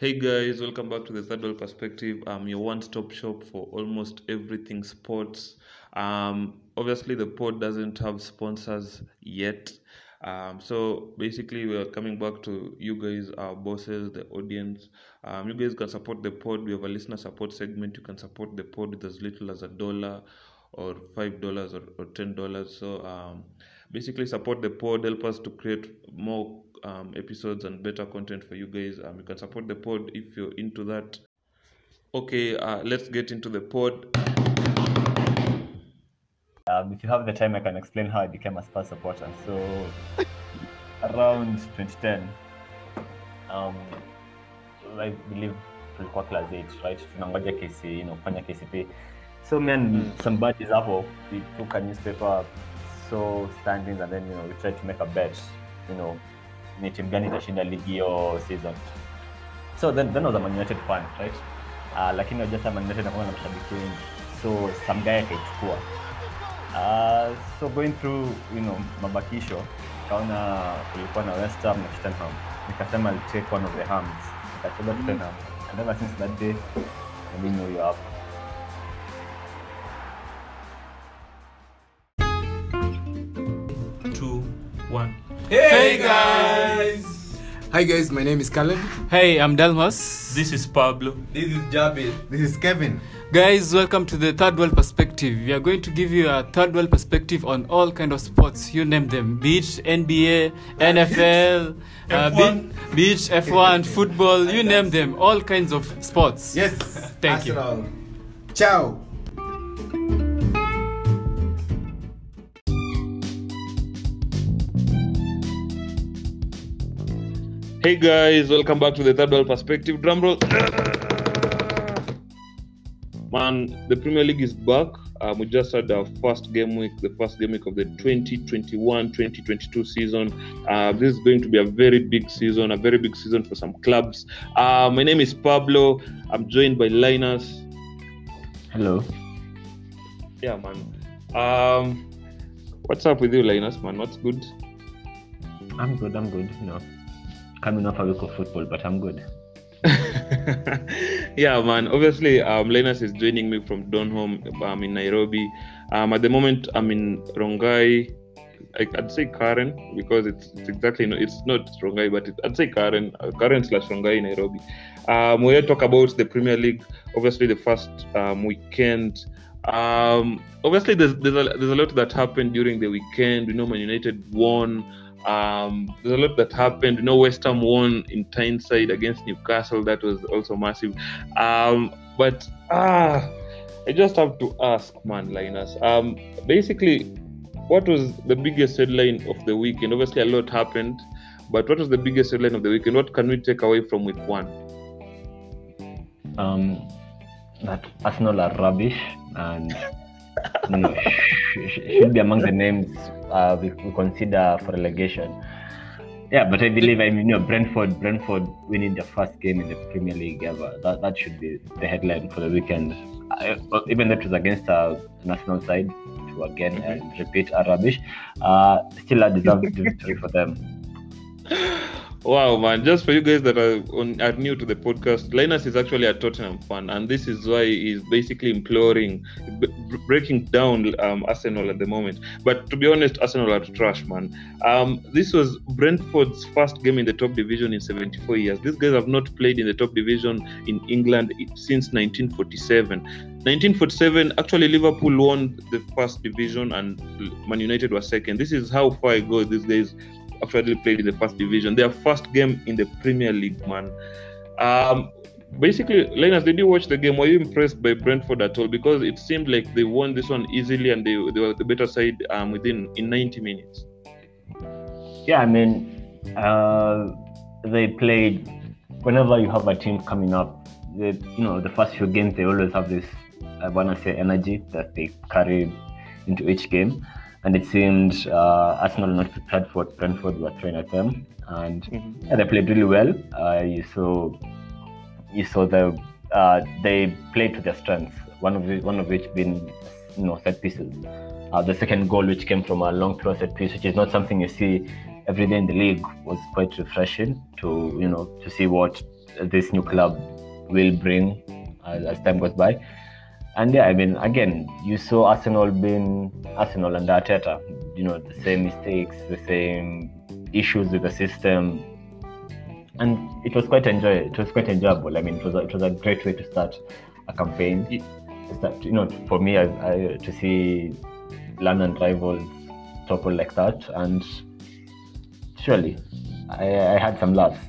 Hey guys, welcome back to the Third World Perspective. I'm your one-stop shop for almost everything sports. Um, obviously, the pod doesn't have sponsors yet. Um, so basically, we are coming back to you guys, our bosses, the audience. Um, you guys can support the pod. We have a listener support segment. You can support the pod with as little as a dollar or five dollars or, or ten dollars. So um, basically, support the pod. Help us to create more um, episodes and better content for you guys. Um, you can support the pod if you're into that. Okay, uh, let's get into the pod. Um, if you have the time, I can explain how I became a Spurs supporter. So, around 2010, um, I believe tulikuwa class 8, right? Tunangoja KC, you know, kufanya KCP. So me and some buddies hapo, we took a newspaper, saw standings, and then you know we tried to make a bet, you know, ni timu gani itashinda ligi hiyo season. So then, then I was a Man United fan, right? Uh, lakini najua sasa Man United inakuwa na mashabiki wengi, so some guy akaichukua Uh, so going through you know mabakisho kaona kulikuwa na West Ham na Tottenham. Nikasema I'll take one of the hams. Nikacheza Tottenham. And ever since that day I know you up Hey guys! Hi guys, my name is Caleb. Hey, I'm Delmas. This is Pablo. This is Jabir. This is Kevin. Guys, welcome to the Third World Perspective. We are going to give you a third world perspective on all kind of sports. You name them: beach, NBA, NFL, uh, F1. be- beach, F1, football. You name them. All kinds of sports. Yes. Thank you. Ciao. Hey guys, welcome back to the Third World Perspective. Drumroll. Man, the Premier League is back. Um, we just had our first game week, the first game week of the 2021-2022 season. Uh, this is going to be a very big season, a very big season for some clubs. Uh, my name is Pablo. I'm joined by Linus. hello Yeah, man. Um, what's up with you, Linus? Man, what's good? I'm good I'm good you know coming off a week of football but I'm good yeah, man. Obviously, um, Linus is joining me from Donholm. I'm in Nairobi. Um, at the moment, I'm in Rongai. I, I'd say Karen because it's, it's exactly no, it's not Rongai, but it, I'd say Karen, uh, Karen slash Rongai, in Nairobi. Um, we're talk about the Premier League. Obviously, the first um, weekend. Um, obviously, there's there's a, there's a lot that happened during the weekend. We know Man United won. Um, there's a lot that happened. You know, West Ham won in Tyneside against Newcastle. That was also massive. Um, but ah, I just have to ask, man, Linus. Um, basically, what was the biggest headline of the weekend? Obviously, a lot happened, but what was the biggest headline of the weekend? What can we take away from week one? um, that Arsenal are rubbish and sh- sh- should be among the names uh, we, we consider for relegation. Yeah, but I believe I mean you know Brentford Brentford winning their first game in the Premier League ever. That that should be the headline for the weekend. I, even though it was against a national side, to again and repeat are rubbish. Uh, still a deserved victory for them. Wow, man! Just for you guys that are on, are new to the podcast, Linus is actually a Tottenham fan, and this is why he's basically imploring, b- breaking down um, Arsenal at the moment. But to be honest, Arsenal are trash, man. Um, this was Brentford's first game in the top division in 74 years. These guys have not played in the top division in England since 1947. 1947, actually, Liverpool won the first division and Man United was second. This is how far ago these guys actually played in the first division. Their first game in the Premier League, man. Um, basically, Linus, did you watch the game? Were you impressed by Brentford at all? Because it seemed like they won this one easily and they, they were the better side um, within in 90 minutes. Yeah, I mean, uh, they played. Whenever you have a team coming up, they, you know, the first few games they always have this, I wanna say, energy that they carry into each game, and it seemed uh, Arsenal not prepared for Brentford were throwing at them, and yeah, they played really well. Uh, you saw, you saw the uh, they played to their strengths. One of the, one of which being, you know, set pieces. Uh, the second goal, which came from a long throw set piece, which is not something you see every day in the league, was quite refreshing to you know to see what this new club will bring as, as time goes by. And yeah, I mean, again, you saw Arsenal being Arsenal and Arteta. You know, the same mistakes, the same issues with the system, and it was quite enjoy. It was quite enjoyable. I mean, it was a, it was a great way to start a campaign. Ye- Start, you know, for me, I, I, to see London rivals topple like that, and surely, I, I had some laughs.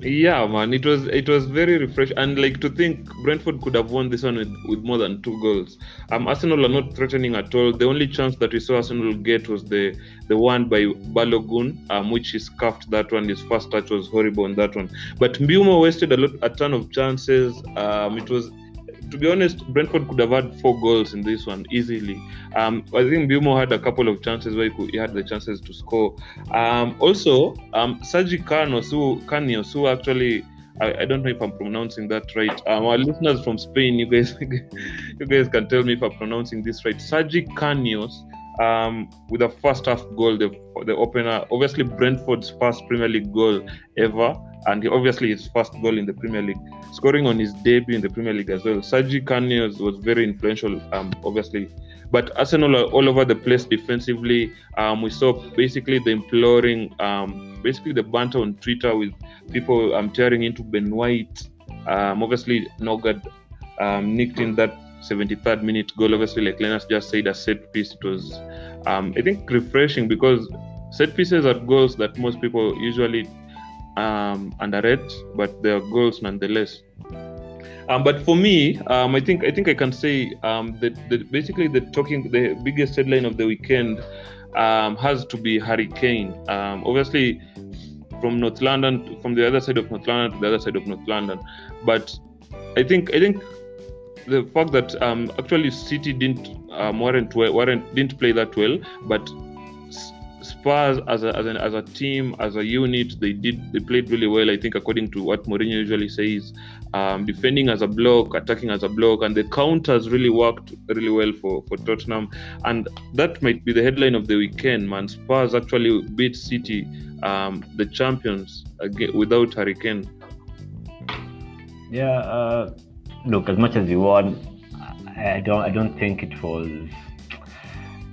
Yeah, man, it was it was very refreshing, and like to think Brentford could have won this one with, with more than two goals. Um, Arsenal are not threatening at all. The only chance that we saw Arsenal get was the the one by Balogun, um, which he scuffed that one. His first touch was horrible on that one. But Mbeumo wasted a lot, a ton of chances. Um, it was. To be honest, Brentford could have had four goals in this one easily. Um, I think Mbeumo had a couple of chances where he, could, he had the chances to score. Um, also, um, Canos, who, who actually, I, I don't know if I'm pronouncing that right. Um, our listeners from Spain, you guys, you guys can tell me if I'm pronouncing this right. Sergi Canios, um, with a first half goal, the, the opener, obviously Brentford's first Premier League goal ever, and obviously his first goal in the Premier League, scoring on his debut in the Premier League as well. Sergi Canios was very influential, um, obviously but Arsenal are all over the place defensively. Um, we saw basically the imploring, um, basically the banter on Twitter with people um, tearing into Ben White. Um, obviously, Nørgaard um, nicked in that 73rd minute goal. Obviously, like Linus just said, a set piece. It was, um, I think, refreshing because set pieces are goals that most people usually um, underrate, but they are goals nonetheless. Um, but for me, um, I think I think I can say um, that, that basically the talking the biggest headline of the weekend um, has to be Harry Kane. Um, obviously, from North London, from the other side of North London to the other side of North London. But I think I think the fact that um, actually City didn't warrant warrant didn't play that well, but Spurs as a, as, an, as a team as a unit they did they played really well. I think according to what Mourinho usually says, um, defending as a block, attacking as a block, and the counters really worked really well for for Tottenham. And that might be the headline of the weekend. Man, Spurs actually beat City, um, the champions, again, without Harry Kane. Yeah, uh, look, as much as you won, I, I don't, I don't think it was,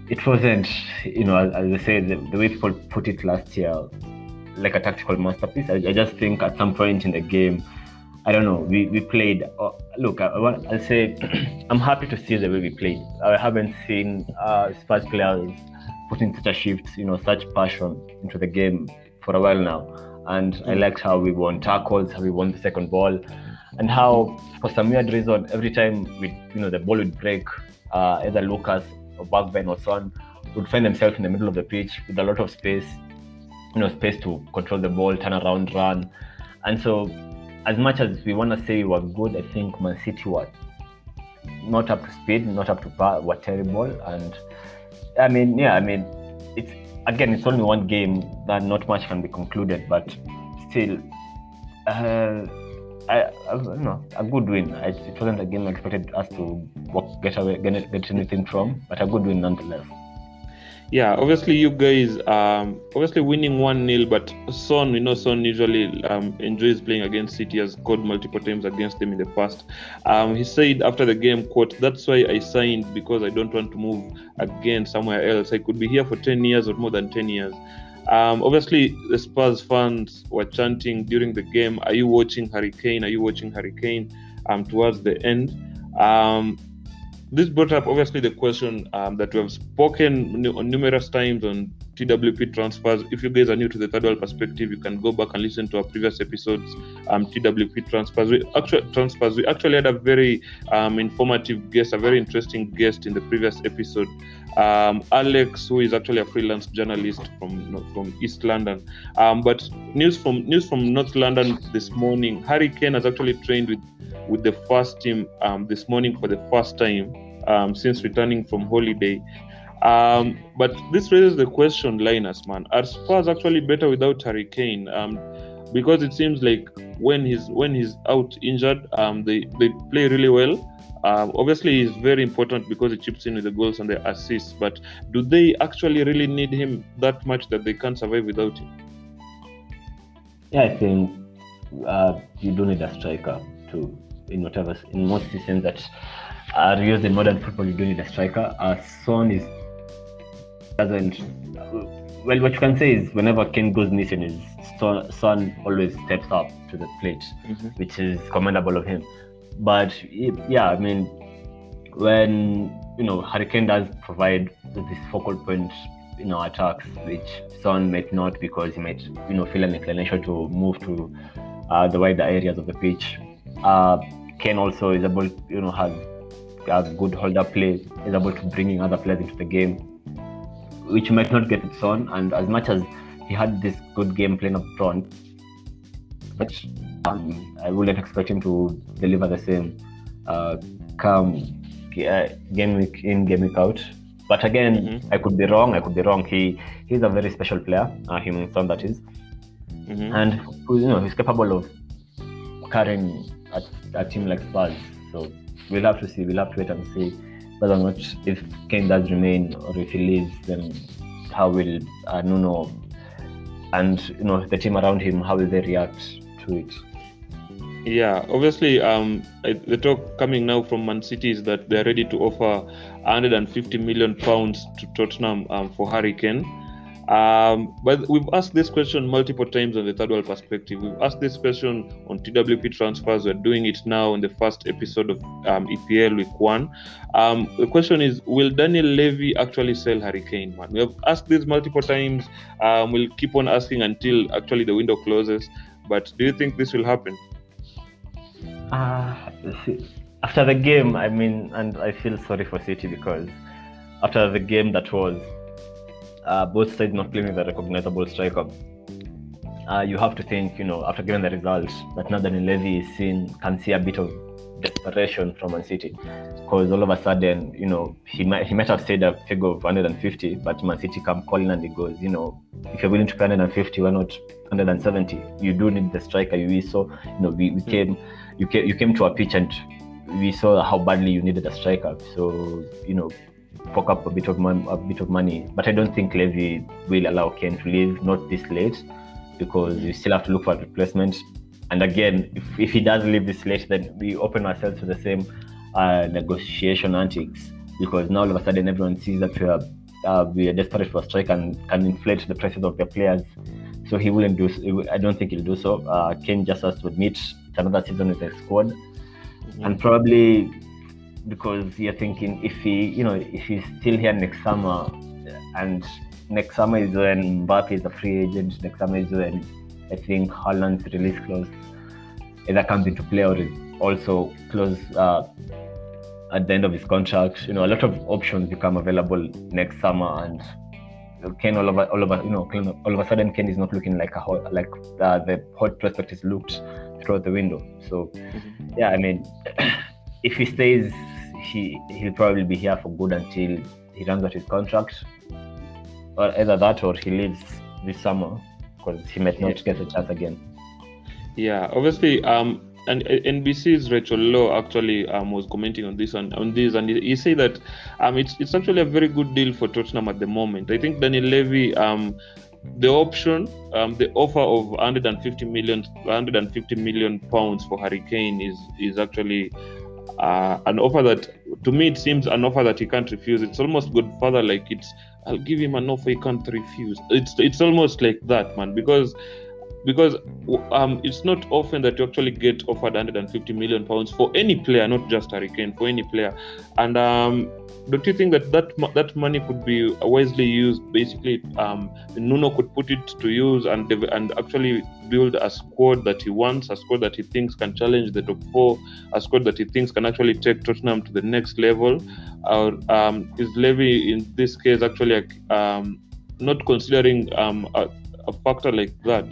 it wasn't, you know, as, as I said, the, the way people put it last year, like a tactical masterpiece. I, I just think at some point in the game, I don't know, we, we played. Uh, look, I, I want, I'll say, I'm happy to see the way we played. I haven't seen uh, Spurs players putting such a shift, you know, such passion into the game for a while now. And I liked how we won tackles, how we won the second ball and how for some weird reason every time we you know the ball would break uh, either Lucas or Bergwijn or Son would find themselves in the middle of the pitch with a lot of space you know space to control the ball turn around run. And so as much as we want to say we were good I think Man City were not up to speed not up to par were terrible. And I mean yeah I mean it's again it's only one game that not much can be concluded but still uh, I, I don't know, a good win. I, it wasn't a game I expected us to walk, get away, get, get anything from, but a good win nonetheless. Yeah, obviously you guys um obviously winning one 0 but Son, we know Son usually um, enjoys playing against City, has scored multiple times against them in the past. Um, he said after the game, quote, "That's why I signed because I don't want to move again somewhere else. I could be here for ten years or more than ten years." Um, obviously, the Spurs fans were chanting during the game, "Are you watching Harry Kane? Are you watching Harry Kane?" Um, towards the end, um, this brought up obviously the question um, that we have spoken nu- numerous times on TWP transfers. If you guys are new to the third world perspective, you can go back and listen to our previous episodes. Um, TWP transfers. We actually transfers. We actually had a very um, informative guest, a very interesting guest in the previous episode. Um, Alex, who is actually a freelance journalist from from East London. Um, but news from news from North London this morning: Harry Kane has actually trained with with the first team um, this morning for the first time um, since returning from holiday. Um, but this raises the question, Linus, man, are Spurs actually better without Harry Kane? Um, because it seems like when he's when he's out injured, um, they they play really well. Um, obviously, he's very important because he chips in with the goals and the assists. But do they actually really need him that much that they can't survive without him? Yeah, I think uh, you do need a striker to in whatever in most systems that are used in modern football. You do need a striker. Uh, Son is doesn't. Well, what you can say is whenever Kane goes missing, his Son, always steps up to the plate, Mhm. which is commendable of him. But yeah, I mean, when you know Harry Kane does provide this focal point in our attacks, which Son might not because he might you know feel an inclination to move to uh, the wider areas of the pitch. Uh, Kane also is able, you know, has a good holder play, is able to bring in other players into the game, which might not get its on. And as much as he had this good game playing up front, but um, I wouldn't expect him to deliver the same uh, come uh, game week in, game week out. But again, Mhm. I could be wrong. I could be wrong. He he's a very special player. Uh, him son that is Mhm. and who, you know he's capable of carrying a, a team like Spurs. So we'll have to see. We'll have to wait and see whether or not if Kane does remain or if he leaves, then how will uh, Nuno and you know the team around him how will they react to it? Yeah, obviously, um, the talk coming now from Man City is that they're ready to offer 150 million pounds to Tottenham um, for Harry Kane. Um, but we've asked this question multiple times on the third world perspective. We've asked this question on TWP transfers. We're doing it now in the first episode of um, EPL Week One. Um, the question is: Will Daniel Levy actually sell Harry Kane? Man, we have asked this multiple times. Um, we'll keep on asking until actually the window closes. But do you think this will happen? Uh, after the game, I mean, and I feel sorry for City because after the game that was, uh, both sides not playing with a recognizable striker. Uh, you have to think, you know, after given the result, that now Daniel Levy is seen can see a bit of desperation from Man City, because all of a sudden, you know, he might he might have said a figure of 150, but Man City come calling and he goes, you know, if you're willing to pay 150, why not 170? You do need the striker. You saw, you know, we, we came, you came, you came to a pitch and we saw how badly you needed a striker. So you know, fork up a bit of money, a bit of money. But I don't think Levy will allow Kane to leave, not this late, because you still have to look for a replacement. And again, if, if he does leave this late, then we open ourselves to the same uh, negotiation antics because now all of a sudden everyone sees that we are uh, we are desperate for a strike and can inflate the prices of their players. So he wouldn't do. will- I don't think he'll do so. Uh, Kane just has to admit it's another season with the squad, and probably because you're thinking if he, you know, if he's still here next summer, and next summer is when Mbappe is a free agent. Next summer is when I think Haaland's release clause either comes into play or is also close uh, at the end of his contract. You know, a lot of options become available next summer, and Kane all over, all over, you know, Kane- all of a sudden Kane is not looking like a hot, like uh, the hot prospect is looked throughout the window. So, yeah, I mean, if he stays, he he'll probably be here for good until he runs out his contract, or either that or he leaves this summer because he might not get a chance again. Yeah, obviously, um, and uh, NBC's Rachel Law actually um, was commenting on this on, on this, and he, he said that um, it's it's actually a very good deal for Tottenham at the moment. I think Daniel Levy, um, the option, um, the offer of 150 million, 150 million pounds for Harry Kane is is actually uh, an offer that, to me, it seems an offer that he can't refuse. It's almost Godfather like it's. I'll give him an offer he can't refuse. It's it's almost like that, man, because because um, it's not often that you actually get offered 150 million pounds for any player, not just Harry Kane, for any player. And um, don't you think that that that money could be wisely used? Basically, um, Nuno could put it to use and and actually build a squad that he wants, a squad that he thinks can challenge the top four, a squad that he thinks can actually take Tottenham to the next level. Or um, is Levy in this case actually um, not considering um, a, a factor like that?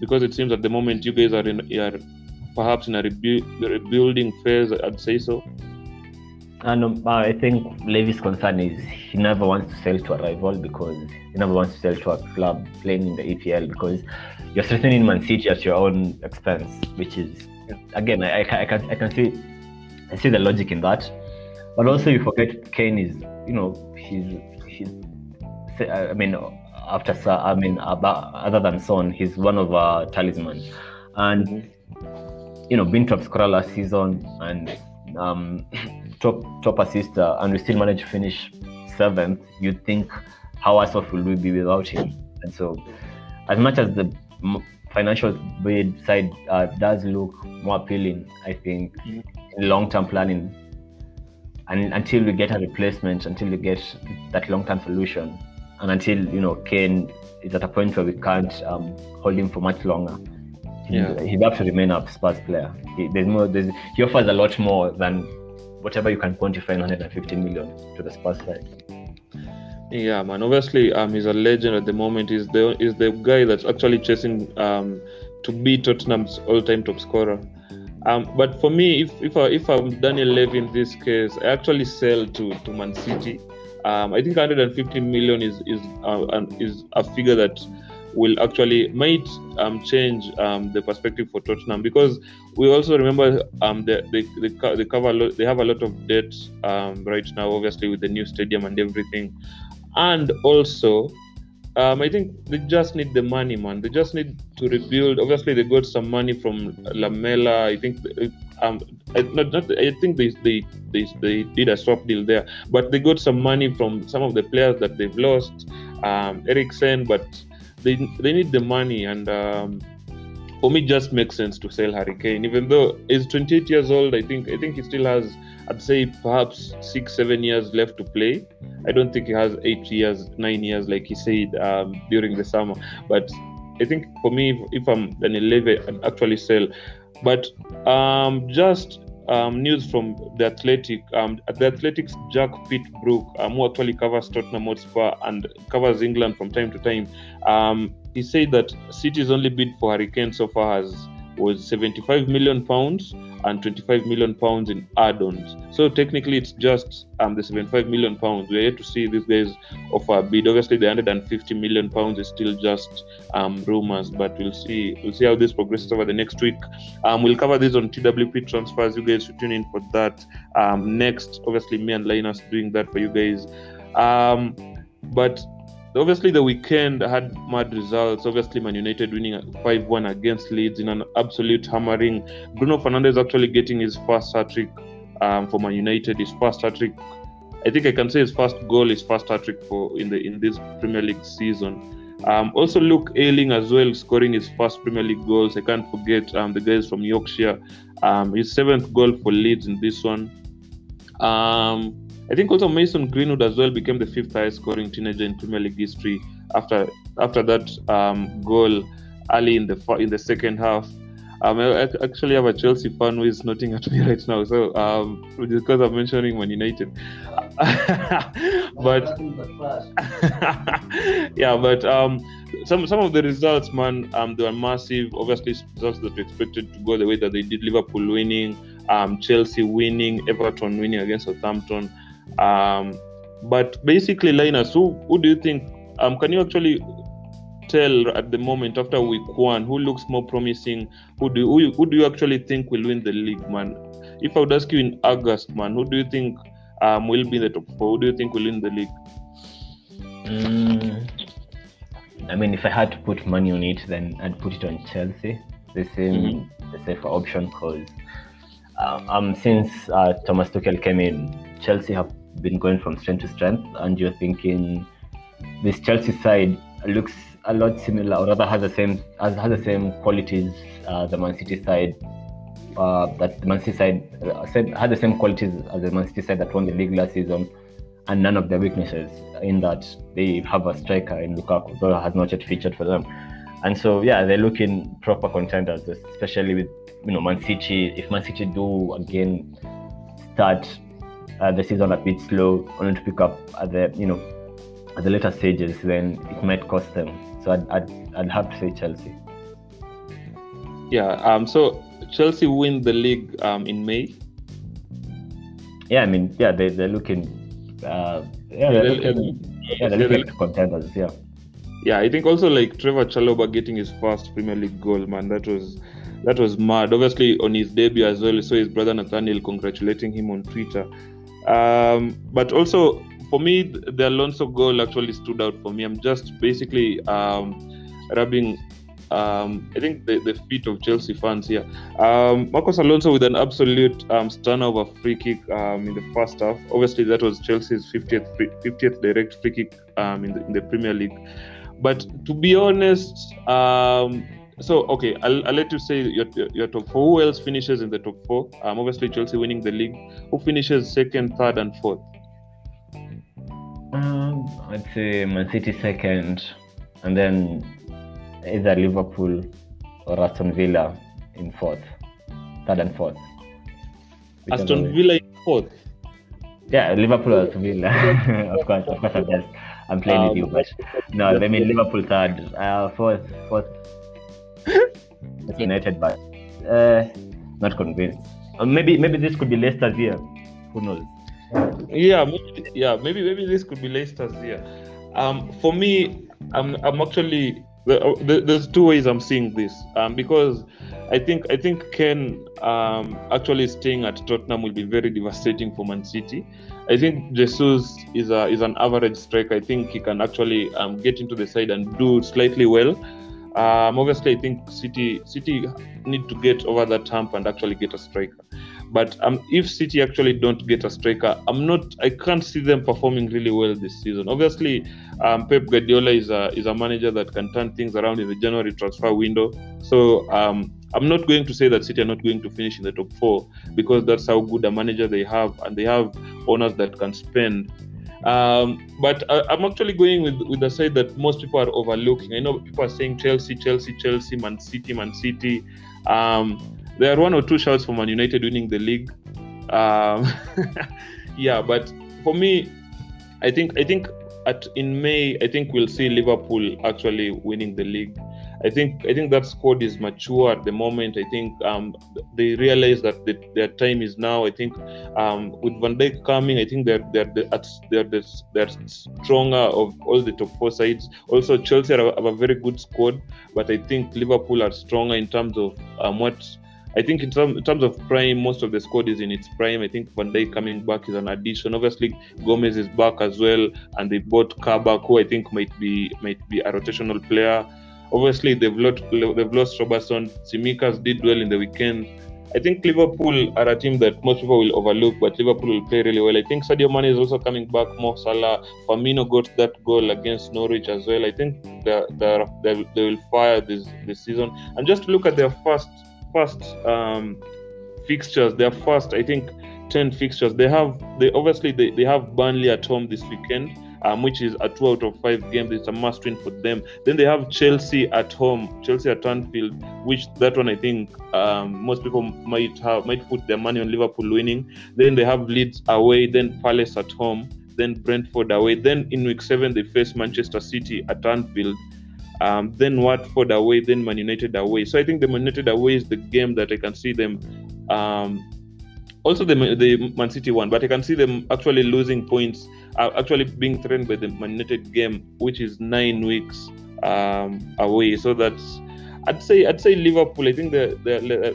Because it seems at the moment you guys are in are perhaps in a rebu- rebuilding phase i'd say so. And um, I think Levy's concern is he never wants to sell to a rival because he never wants to sell to a club playing in the EPL because you're strengthening Man City at your own expense, which is again I, I, can- I can I can see I see the logic in that, but also you forget Kane is you know he's he's I mean after Sa- I mean about, other than Son he's one of our talismans. and you know, being top scorer last season and um, top top assister, and we still managed to finish seventh. You'd think how off will we be without him? And so, as much as the financial bid side uh, does look more appealing, I think in long-term planning, and until we get a replacement, until we get that long-term solution, and until you know Kane is at a point where we can't um, hold him for much longer, Yeah. he'd have to remain a Spurs player. He, there's more. There's, he offers a lot more than whatever you can quantify in 150 million to the Spurs side. Yeah, man. Obviously, um, he's a legend at the moment. He's the is the guy that's actually chasing um to be Tottenham's all-time top scorer. Um, but for me, if if I, if I'm Daniel Levy in this case, I actually sell to to Man City. Um, I think 150 million is is uh, an, is a figure that will actually might um, change um, the perspective for Tottenham because we also remember um, they, they, they, co- they cover they have a lot of debt um, right now, obviously with the new stadium and everything, and also um, I think they just need the money, man. They just need to rebuild. Obviously, they got some money from Lamela. I think um, I, not, not, I think they, they they they did a swap deal there, but they got some money from some of the players that they've lost, um, Eriksen, but they they need the money and. Um, for me, just makes sense to sell Harry Kane, even though he's 28 years old. I think I think he still has, I'd say, perhaps six, seven years left to play. I don't think he has eight years, nine years, like he said um, during the summer. But I think for me, if, if I'm Daniel Levy, I'd actually sell. But um, just um, news from the Athletic, um, the Athletics Jack Pitt-Brooke, um, who actually covers Tottenham Hotspur and covers England from time to time. Um, he said that City's only bid for Harry Kane so far has was 75 million pounds and 25 million pounds in add-ons. So technically, it's just um, the 75 million pounds. We're yet to see these guys offer a bid. Obviously, the 150 million pounds is still just um, rumors, but we'll see. We'll see how this progresses over the next week. Um, we'll cover this on TWP transfers. You guys should tune in for that. Um, next, obviously, me and Linus doing that for you guys. Um, but obviously the weekend had mad results. Obviously, Man United winning 5 1 against Leeds in an absolute hammering. Bruno Fernandes actually getting his first hat trick um, for Man United, his first hat trick. I think I can say his first goal, his first hat trick for in the in this Premier League season. Um, also, Luke Ayling as well scoring his first Premier League goals. I can't forget um, the guys from Yorkshire. Um, his seventh goal for Leeds in this one. Um, I think also Mason Greenwood as well became the fifth highest scoring teenager in Premier League history after after that um, goal early in the in the second half. Um, I actually have a Chelsea fan who is nodding at me right now, so um, because I'm mentioning Man United. but yeah, but um, some some of the results, man, um, they were massive. Obviously, results that we expected to go the way that they did. Liverpool winning, um, Chelsea winning, Everton winning against Southampton. Um, but basically, Linus, who who do you think? Um, can you actually tell at the moment after week one who looks more promising? Who do who, who do you actually think will win the league, man? If I would ask you in August, man, who do you think um, will be in the top four? Who do you think will win the league? Mm, I mean, if I had to put money on it, then I'd put it on Chelsea. The same, the safer option, because uh, um, since uh, Thomas Tuchel came in, Chelsea have been going from strength to strength, and you're thinking this Chelsea side looks a lot similar, or rather has the same has, has the same qualities uh, the Man City side. Uh, that the Man City side uh, said had the same qualities as the Man City side that won the league last season, and none of their weaknesses in that they have a striker in Lukaku, though has not yet featured for them. And so yeah, they're looking proper contenders, especially with you know Man City. If Man City do again start uh, the season a bit slow, only to pick up at the you know at the later stages, then it might cost them. So I'd I'd, I'd have to say Chelsea. Yeah. Um. So Chelsea win the league um in May. Yeah, I mean yeah, they they're looking. Uh, yeah, they're looking, yeah, they're looking like contenders. Yeah. yeah, I think also like Trevor Chalobah getting his first Premier League goal, man, that was that was mad. Obviously on his debut as well, so his brother Nathaniel congratulating him on Twitter. Um, but also for me, the Alonso goal actually stood out for me. I'm just basically um, rubbing um, I think the, the feet of Chelsea fans here. Um, Marcos Alonso with an absolute um, stunner of a free kick um, in the first half. Obviously, that was Chelsea's 50th free, 50th direct free kick um, in, the, in the Premier League. But to be honest, um, so okay, I'll, I'll let you say your, your top four. Who else finishes in the top four? Um, obviously Chelsea winning the league. Who finishes second, third, and fourth? Um, I'd say Man City second, and then either Liverpool or Aston Villa in fourth, third and fourth. Aston. Villa in fourth. Yeah, Liverpool or Aston Villa. of course, of course, I'm just I'm playing with Um, you, but no, I mean Liverpool third, uh, fourth, fourth. United, but uh, not convinced. Uh, maybe maybe this could be Leicester's year. Who knows? yeah maybe, yeah maybe maybe this could be Leicester's here um for me i'm i'm actually the- the- there's two ways i'm seeing this um because i think i think kane um actually staying at tottenham will be very devastating for man city i think jesus is a is an average striker i think he can actually um, get into the side and do slightly well um obviously i think city city need to get over that hump and actually get a striker but um, if City actually don't get a striker, I'm not. I can't see them performing really well this season. Obviously, um, Pep Guardiola is a is a manager that can turn things around in the January transfer window. So um, I'm not going to say that City are not going to finish in the top four because that's how good a manager they have, and they have owners that can spend. Um, but I, I'm actually going with with the side that most people are overlooking. I know people are saying Chelsea, Chelsea, Chelsea, Man City, Man City. Um, there are one or two shouts for Man United winning the league. Um, yeah, but for me, I think I think at in May, I think we'll see Liverpool actually winning the league. I think I think that squad is mature at the moment. I think um, they realize that the, their time is now. I think um, with Van Dijk coming, I think they're they're the, they're the, they're stronger of all the top four sides. Also, Chelsea have a very good squad, but I think Liverpool are stronger in terms of um, what I think in, term, in terms of prime, most of the squad is in its prime. I think Van Dijk coming back is an addition. Obviously, Gomez is back as well, and they bought Kabak, who I think might be might be a rotational player. Obviously, they've lost they've lost Robertson. Tsimikas did well in the weekend. I think Liverpool are a team that most people will overlook, but Liverpool will play really well. I think Sadio Mane is also coming back. Mo Salah, Firmino got that goal against Norwich as well. I think they they they will fire this this season. And just look at their first first um, fixtures, their first, I think, 10 fixtures. They have, they obviously, they, they have Burnley at home this weekend, um, which is a two out of five game. It's a must win for them. Then they have Chelsea at home, Chelsea at Anfield, which that one I think um, most people might have, might put their money on Liverpool winning. Then they have Leeds away, then Palace at home, then Brentford away. Then in week seven, they face Manchester City at Anfield um, then Watford away, then Man United away. So I think the Man United away is the game that I can see them. Um, also the the Man City one, but I can see them actually losing points, uh, actually being threatened by the Man United game, which is nine weeks um, away. So that's I'd say I'd say Liverpool. I think the the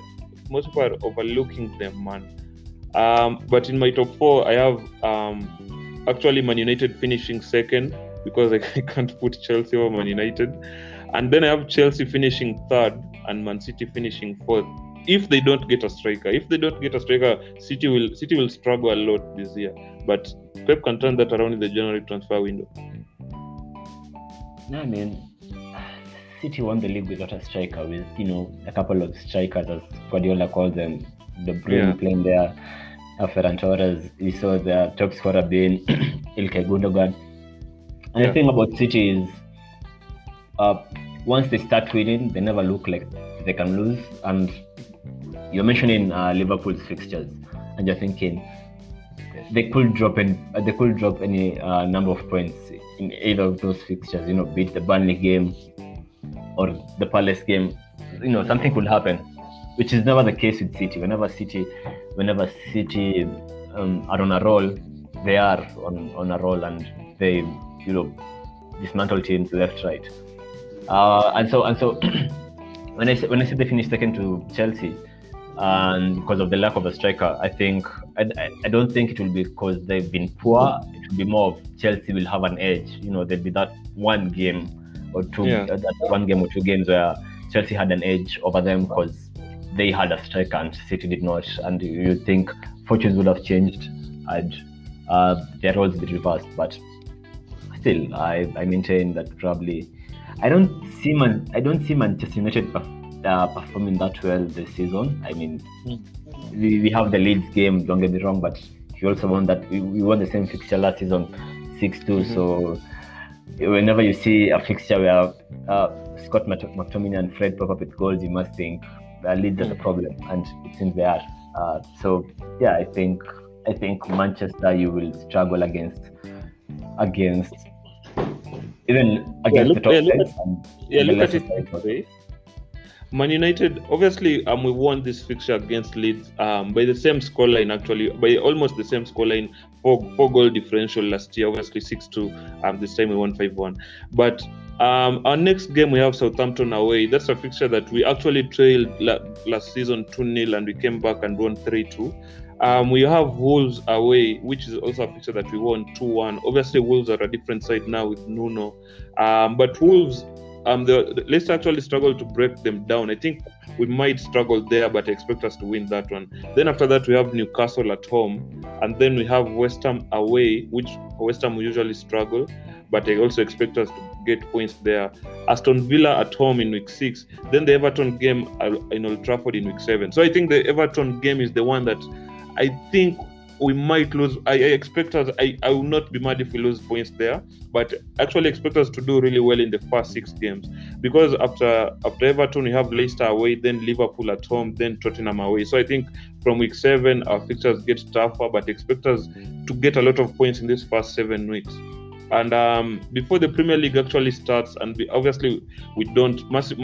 most people are overlooking them, man. Um, but in my top four, I have um, actually Man United finishing second because I can't put Chelsea over Man United. And then I have Chelsea finishing third and Man City finishing fourth. If they don't get a striker, if they don't get a striker, City will City will struggle a lot this year. But Pep can turn that around in the January transfer window. No, I mean, City won the league without a striker, with you know a couple of strikers, as Guardiola calls them, De Bruyne Yeah. playing there, uh, Ferran Torres. You saw their top scorer being Ilkay Gundogan. And Yeah. the thing about City is, uh, once they start winning, they never look like they can lose. And you're mentioning uh, Liverpool's fixtures, and you're thinking they could drop uh, they could drop any uh, number of points in either of those fixtures. You know, beat the Burnley game or the Palace game. You know, something could happen, which is never the case with City. Whenever City, whenever City um, are on a roll, they are on, on a roll, and they you know dismantle teams left right. Uh, and so and so when I when I say they finished second to Chelsea, and because of the lack of a striker, I think I, I, don't think it will be because they've been poor. It will be more of Chelsea will have an edge. You know, there'll be that one game or two, Yeah. uh, that one game or two games where Chelsea had an edge over them because they had a striker and City did not, and you think fortunes would have changed and uh, their roles be reversed. But still, I, I maintain that probably I don't see Man I don't see Manchester United uh, performing that well this season. I mean, we, we have the Leeds game. Don't get me wrong, but you also won that we, we won the same fixture last season, six two. So whenever you see a fixture where uh, Scott Mc- McTominay and Fred pop up with goals, you must think that Leeds are the problem, and it seems they are. Uh, so yeah, I think I think Manchester you will struggle against against even against look- the top yeah, look and Yeah, look at it sides, this but- way. Man United, obviously, um, we won this fixture against Leeds um, by the same scoreline, actually, by almost the same scoreline, four, four goal differential last year, obviously 6 2. Um, this time we won 5 1. But um, our next game, we have Southampton away. That's a fixture that we actually trailed la- last season 2 0, and we came back and won 3 2. Um, we have Wolves away, which is also a fixture that we won 2 1. Obviously, Wolves are a different side now with Nuno. Um, but Wolves um the, the let's actually struggle to break them down. I think we might struggle there, but expect us to win that one. Then after that we have Newcastle at home, and then we have West Ham away, which West Ham usually struggle, but I also expect us to get points there. Aston Villa at home in week six, then the Everton game uh, in Old Trafford in week seven. So I think the Everton game is the one that I think we might lose. I, I expect us. I, I will not be mad if we lose points there, but actually expect us to do really well in the first six games because after after Everton we have Leicester away, then Liverpool at home, then Tottenham away. So I think from week seven our fixtures get tougher, but expect us to get a lot of points in these first seven weeks. And um, before the Premier League actually starts, and we, obviously we don't, massive,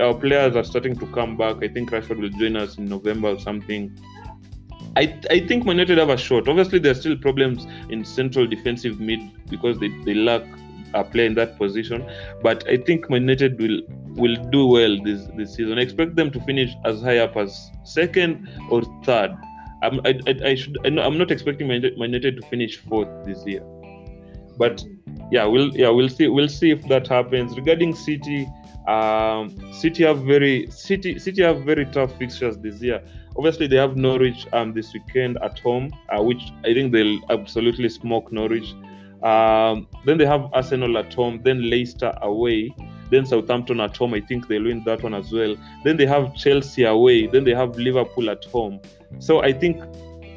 our players are starting to come back. I think Rashford will join us in November or something. I, I think Man United have a shot. Obviously, there are still problems in central defensive mid because they, they lack a player in that position. But I think Man United will will do well this this season. I expect them to finish as high up as second or third. I'm, I, I, I should I I'm not expecting Man United to finish fourth this year. But yeah, we'll yeah we'll see we'll see if that happens. Regarding City, um, City have very City City have very tough fixtures this year obviously they have Norwich um, this weekend at home, uh, which I think they'll absolutely smoke Norwich. Um, then they have Arsenal at home, then Leicester away, then Southampton at home. I think they'll win that one as well. Then they have Chelsea away, then they have Liverpool at home. So I think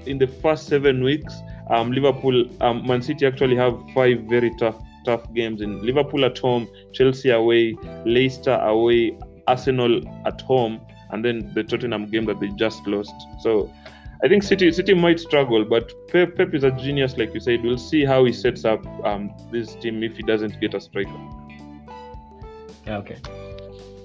in the first seven weeks, um, Liverpool, um, Man City actually have five very tough tough games in Liverpool at home, Chelsea away, Leicester away, Arsenal at home, and then the Tottenham game that they just lost. So I think City City might struggle, but Pep, Pep is a genius, like you said. We'll see how he sets up um, this team if he doesn't get a striker. Yeah, okay.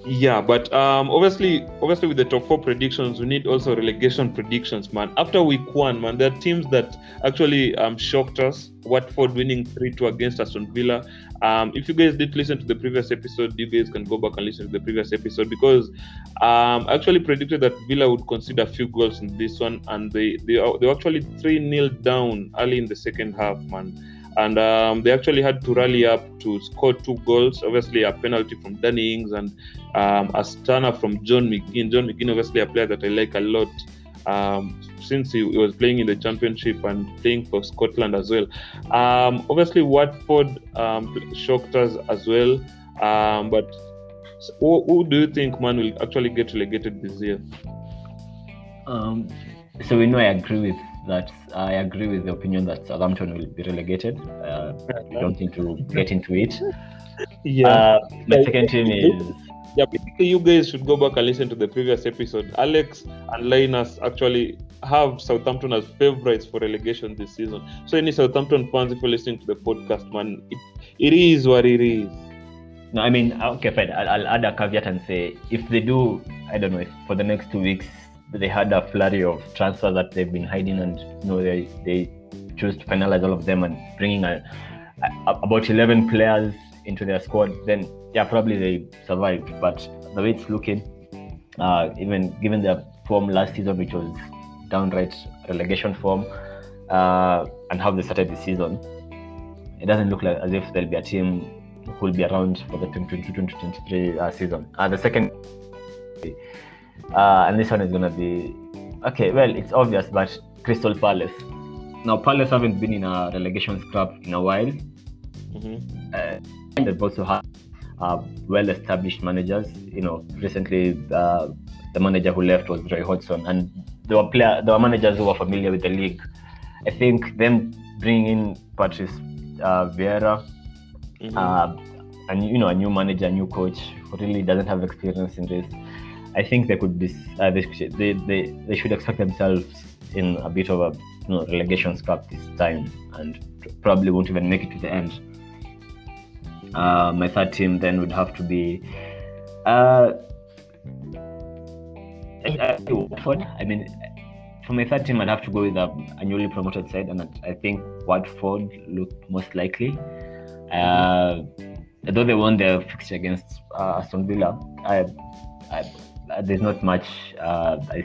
Yeah, but um, obviously, obviously with the top four predictions, we need also relegation predictions, man. After week one, man, there are teams that actually um, shocked us. Watford winning three two against Aston Villa. Um, if you guys did listen to the previous episode, you guys can go back and listen to the previous episode because um, I actually predicted that Villa would concede a few goals in this one, and they they they were actually three 0 down early in the second half, man and um, they actually had to rally up to score two goals. Obviously, a penalty from Danny Ings and um, a stunner from John McGinn. John McGinn, obviously, a player that I like a lot um, since he, was playing in the Championship and playing for Scotland as well. Um, obviously, Watford um, shocked us as well, um, but who, who do you think, man, will actually get relegated this year? So we know I agree with that. I agree with the opinion that Southampton will be relegated. Uh, we don't need to get into it. Uh, my second team is yeah, basically, you guys should go back and listen to the previous episode. Alex and Linus actually have Southampton as favorites for relegation this season. So, any Southampton fans, if you're listening to the podcast, man, it, it is what it is. No, I mean, okay, fine. I'll, I'll add a caveat and say if they do, I don't know, if for the next two weeks they had a flurry of transfers that they've been hiding, and you know they they choose to finalize all of them and bringing a, a, about eleven players into their squad, then yeah, probably they survived. But the way it's looking, uh, even given their form last season, which was downright relegation form, uh, and how they started the season, it doesn't look like as if there'll be a team who will be around for the 2022-2023 uh, season. Uh, the second Uh, and this one is gonna be okay. Well, it's obvious, but Crystal Palace. Now, Palace haven't been in a relegation scrap in a while. Mhm. Uh, and they've also had uh, well-established managers. You know, recently uh, the manager who left was Roy Hodgson, and there were player, there were managers who were familiar with the league. I think them bringing in Patrice uh, Vieira, Mhm. uh, and you know, a new manager, a new coach who really doesn't have experience in this. I think they could be, uh, they, they, they, they should expect themselves in a bit of a you know, relegation scrap this time, and probably won't even make it to the end. Uh, my third team then would have to be uh, I, mean, for my third team, I'd have to go with a, a newly promoted side, and I- think Watford look most likely. Uh, although they won their fixture against uh, Aston Villa, I, I, there's not much. Uh, I,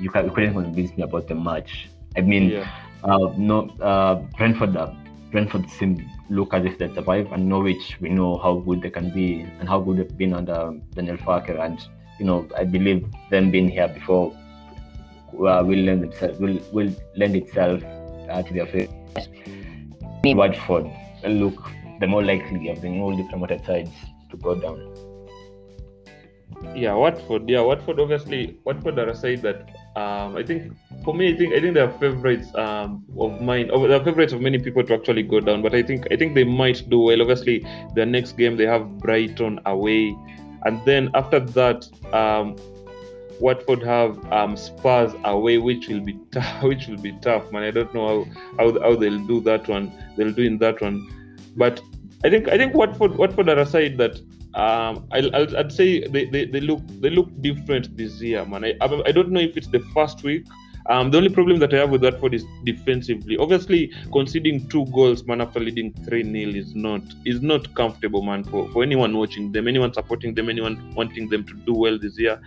you, can, you couldn't convince me about the match. I mean, Yeah. uh, no, uh, Brentford, uh, Brentford seem look as if they survive, and Norwich, we know how good they can be and how good they've been under Daniel Farke, and you know, I believe them being here before uh, will lend itself will, will lend itself uh, to their favor. Watford look the more likely of the newly promoted sides to go down. Yeah, Watford. Yeah, Watford. Obviously, Watford are a side that um, I think for me, I think I think they're favorites um, of mine. Oh, they're favorites of many people to actually go down. But I think I think they might do well. Obviously, their next game they have Brighton away, and then after that, um, Watford have um, Spurs away, which will be tough. Which will be tough, man. I don't know how, how how they'll do that one. They'll do in that one, but I think I think Watford Watford are a side that um, I'll, I'd say they, they, they look they look different this year, man. I, I I don't know if it's the first week. Um, the only problem that I have with Watford is defensively. Obviously, conceding two goals, man, after leading three 0 is not is not comfortable, man, for, for anyone watching them, anyone supporting them, anyone wanting them to do well this year.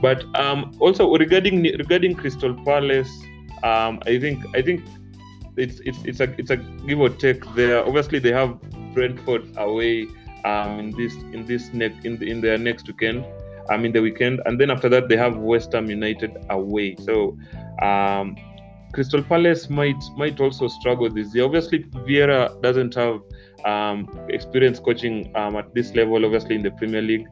But um, also regarding regarding Crystal Palace, um, I think I think it's it's it's a it's a give or take there. Obviously, they have Brentford away um, in this in this next in the, in their next weekend. Um, in the weekend, and then after that they have West Ham United away. So um, Crystal Palace might might also struggle this year. Obviously, Vieira doesn't have um, experience coaching um, at this level. Obviously, in the Premier League,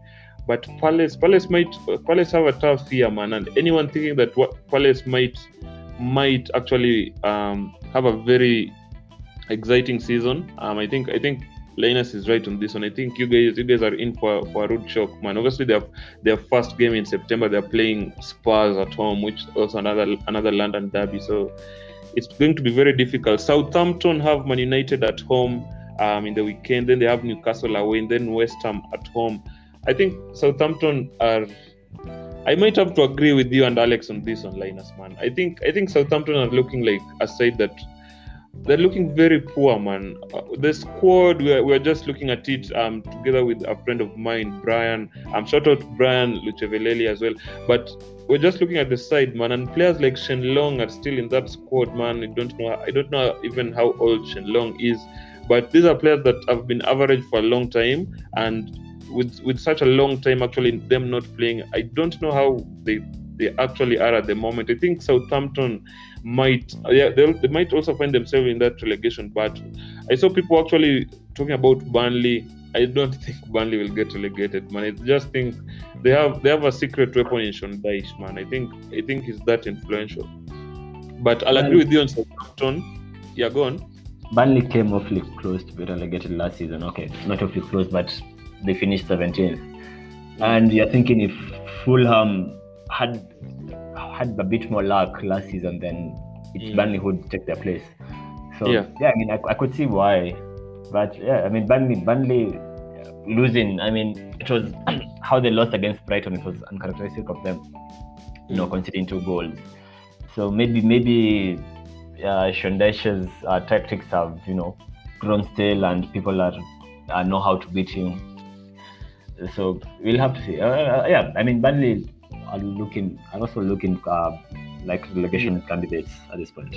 but Palace Palace might Palace have a tough year, man. And anyone thinking that what Palace might might actually um, have a very exciting season, um, I think I think Linus is right on this one. I think you guys you guys are in for, for a rude shock, man. Obviously, have their first game in September. They're playing Spurs at home, which is also another another London derby. So it's going to be very difficult. Southampton have Man United at home um, in the weekend. Then they have Newcastle away, and then West Ham at home. I think Southampton are. I might have to agree with you and Alex on this on Linus, man. I think I think Southampton are looking like a side that they're looking very poor, man. Uh, the squad, we're, we're just looking at it um, together with a friend of mine, Brian. I'm um, shout out Brian Lucheveleli as well. But we're just looking at the side, man, and players like Shane Long are still in that squad, man. I don't know. I don't know even how old Shane Long is, but these are players that have been average for a long time, and with with such a long time, actually them not playing, I don't know how they they actually are at the moment. I think Southampton might uh, yeah they might also find themselves in that relegation battle. I saw people actually talking about Burnley. I don't think Burnley will get relegated, man. I just think they have they have a secret weapon in Sean Dyche, man. I think I think he's that influential. But I'll agree with you on Southampton. Yeah, go on. Burnley came awfully close to be relegated last season. Okay, not awfully close, but they finished 17th. And you're thinking if Fulham had had a bit more luck last season, then it's Mm. Burnley who'd take their place. So Yeah. I mean, I, I could see why, but yeah, I mean, Burnley, Burnley uh, losing. I mean, it was how they lost against Brighton. It was uncharacteristic of them, you know, Mm. conceding two goals. So maybe maybe uh, uh, tactics have you know grown stale, and people are uh, know how to beat him. So we'll have to see. Uh, yeah, I mean, Burnley are looking, are also looking uh, like relegation candidates at this point.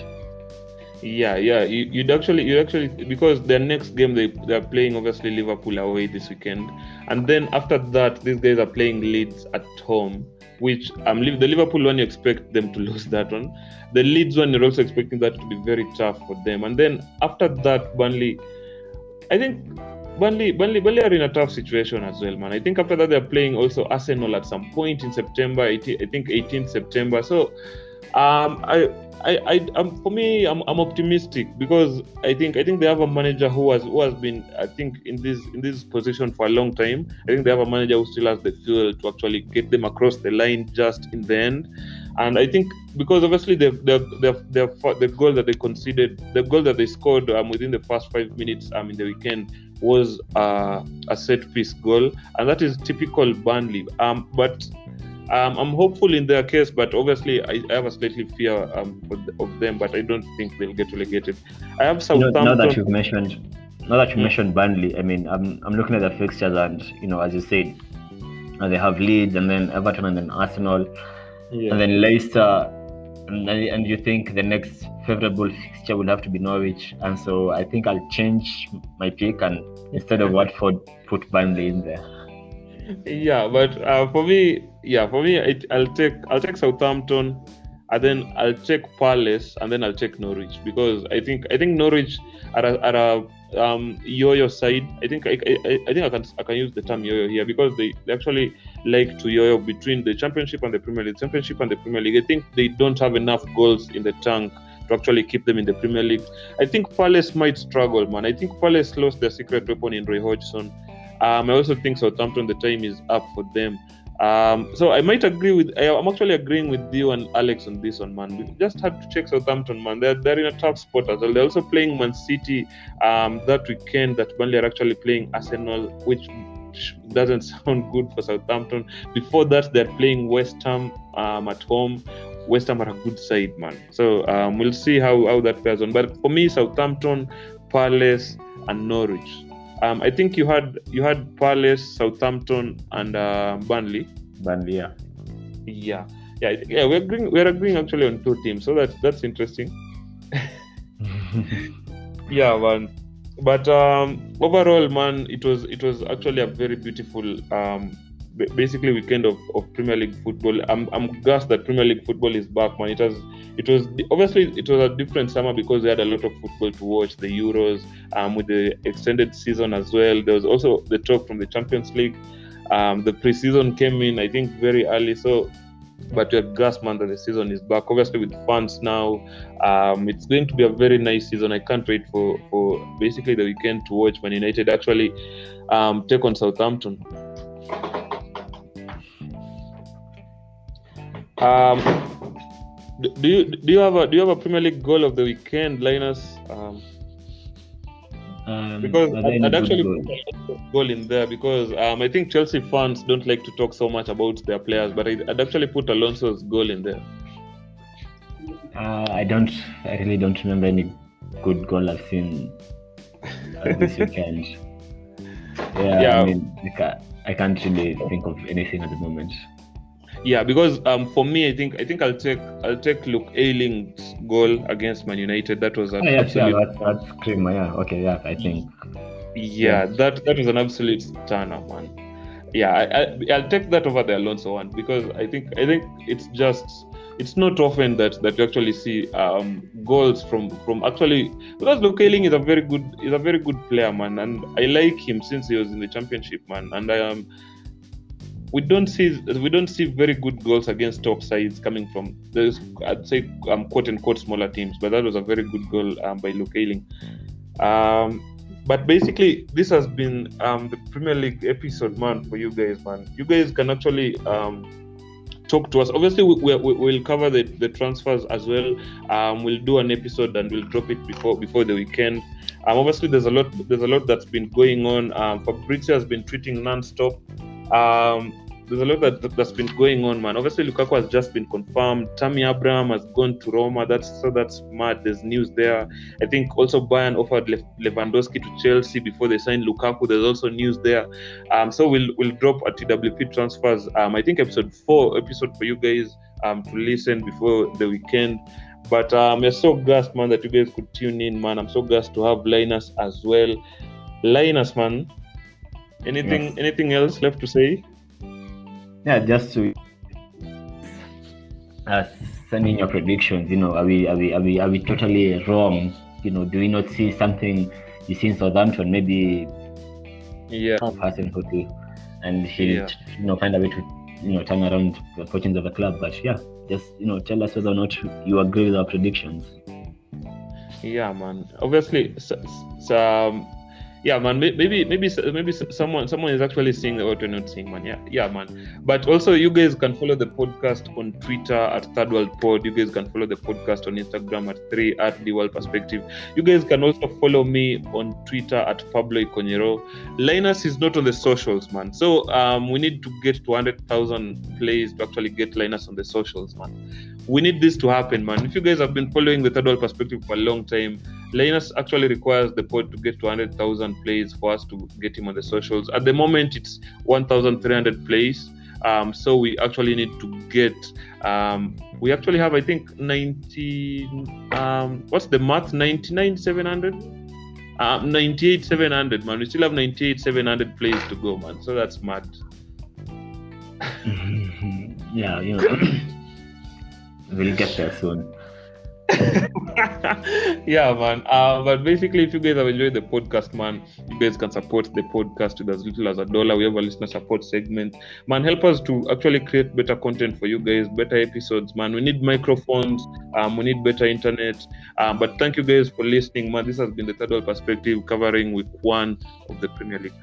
Yeah, yeah. You, you'd actually, you actually, because their next game they they are playing obviously Liverpool away this weekend, and then after that, these guys are playing Leeds at home. which um the Liverpool one you expect them to lose that one. The Leeds one you're also expecting that to be very tough for them. And then after that, Burnley, I think Burnley, Burnley, Burnley are in a tough situation as well, man. I think after that they're playing also Arsenal at some point in September. 18, I think 18th September. So, um, I, I, I, um, for me, I'm, I'm optimistic because I think I think they have a manager who has who has been I think in this in this position for a long time. I think they have a manager who still has the fuel to actually get them across the line just in the end. And I think because obviously the the the, the, the goal that they conceded, the goal that they scored um, within the first five minutes um, in the weekend was uh, a set piece goal, and that is typical Burnley. Um, but um, I'm hopeful in their case, but obviously I, I have a slightly fear um, of, of them, but I don't think they'll get relegated. I have You know, now that you've mentioned, now that you Mm. mentioned Burnley, I mean, I'm I'm looking at the fixtures, and you know, as you said, uh, they have Leeds, and then Everton, and then Arsenal, yeah. and then Leicester, and, and you think the next favorable fixture will have to be Norwich, and so I think I'll change my pick, and instead of Watford, put Burnley in there. yeah but uh, for me yeah for me it, i'll take i'll take southampton and then i'll check palace and then i'll check norwich because i think i think norwich are a, are a um, yo-yo side i think I, I, I think i can i can use the term yo-yo here because they, they actually like to yo-yo between the championship and the premier league championship and the premier league i think they don't have enough goals in the tank to actually keep them in the premier league i think palace might struggle man i think palace lost their secret weapon in roy hodgson um, I also think Southampton, the time is up for them. Um, so I might agree with. I, I'm actually agreeing with you and Alex on this one, man. We just have to check Southampton, man. They're they're in a tough spot as well. They're also playing Man City um, that weekend. That Burnley are actually playing Arsenal, which doesn't sound good for Southampton. Before that, they're playing West Ham um, at home. West Ham are a good side, man. So um, we'll see how how that fares on. But for me, Southampton, Palace, and Norwich. Um, I think you had you had Palace, Southampton, and uh, Burnley. Burnley, yeah. Yeah, yeah, yeah. We're agreeing. We're agreeing actually on two teams, so that's that's interesting. Yeah, man. But um, overall, man, it was it was actually a very beautiful, um, basically weekend of, of Premier League football. I'm I'm glad that Premier League football is back, man. It was it was obviously it was a different summer because we had a lot of football to watch, the Euros, um, with the extended season as well. There was also the talk from the Champions League. Um, the preseason came in, I think, very early. So, but we're glad, man, that the season is back. Obviously, with fans now, um, it's going to be a very nice season. I can't wait for for basically the weekend to watch Man United actually um, take on Southampton. Um, do you do you have a do you have a Premier League goal of the weekend, Linus? Um, Um, because I'd, I'd actually goals? put a goal in there because um, I think Chelsea fans don't like to talk so much about their players, but I'd, I'd actually put Alonso's goal in there. Uh, I don't. I really don't remember any good goal I've seen this weekend. Yeah, Yeah. I mean, I can't, I can't really think of anything at the moment. Yeah, because um, for me, I think I think I'll take I'll take Luke Ayling's goal against Man United. That was an Oh, yeah, absolute yeah, that's that's cream. Yeah, okay, yeah, I think. yeah, that that was an absolute stunner, man. Yeah, I, I I'll take that over the Alonso one because I think I think it's just it's not often that that you actually see um, goals from from actually because Luke Ayling is a very good is a very good player, man, and I like him since he was in the championship, man, and I um we don't see we don't see very good goals against top sides coming from those I'd say um, quote unquote smaller teams, but that was a very good goal um, by Luke Ayling. Um, but basically, this has been um, the Premier League episode, man, for you guys, man. You guys can actually um, talk to us. Obviously, we, we, we'll cover the, the transfers as well. Um, we'll do an episode and we'll drop it before before the weekend. Um, obviously, there's a lot there's a lot that's been going on. Um, Fabrizio has been tweeting non-stop. Um, there's a lot that, that, has been going on, man. Obviously, Lukaku has just been confirmed. Tammy Abraham has gone to Roma. That's so that's mad. There's news there. I think also Bayern offered Le- Lewandowski to Chelsea before they signed Lukaku. There's also news there. Um, so we'll we'll drop a TWP transfers. Um, I think episode four episode for you guys um to listen before the weekend. But um, we're so glad, man, that you guys could tune in, man. I'm so glad to have Linus as well. Linus, man. Anything Yes. anything else left to say? Yeah, just to uh, sending your predictions. You know, are we are we are we are we totally wrong? You know, do we not see something you see in Southampton? Maybe Yeah. person who to, and he Yeah. you know find a way to you know turn around the fortunes of the club. But yeah, just you know tell us whether or not you agree with our predictions. Yeah, man. Obviously, s- s- um, yeah, man. Maybe, maybe, maybe someone, someone is actually seeing what we're not seeing, man. Yeah, yeah, man. But also, you guys can follow the podcast on Twitter at Third World Pod. You guys can follow the podcast on Instagram at Three at The World Perspective. You guys can also follow me on Twitter at Pablo Iconyero. Linus is not on the socials, man. So um, we need to get to 100,000 plays to actually get Linus on the socials, man we need this to happen, man. If you guys have been following the third world perspective for a long time, Linus actually requires the pod to get to 100,000 plays for us to get him on the socials. At the moment, it's 1,300 plays. Um, so we actually need to get. Um, we actually have, I think, 90. Um, what's the math? 99 700. Um, 98 700 man we still have 98 700 plays to go man so that's mad yeah, you know, we'll get there soon. yeah, man. Uh, but basically, if you guys have enjoyed the podcast, man, you guys can support the podcast with as little as a dollar. We have a listener support segment. Man, help us to actually create better content for you guys, better episodes, man. We need microphones, um, we need better internet. Um, but thank you guys for listening, man. This has been the Third World Perspective covering week one of the Premier League.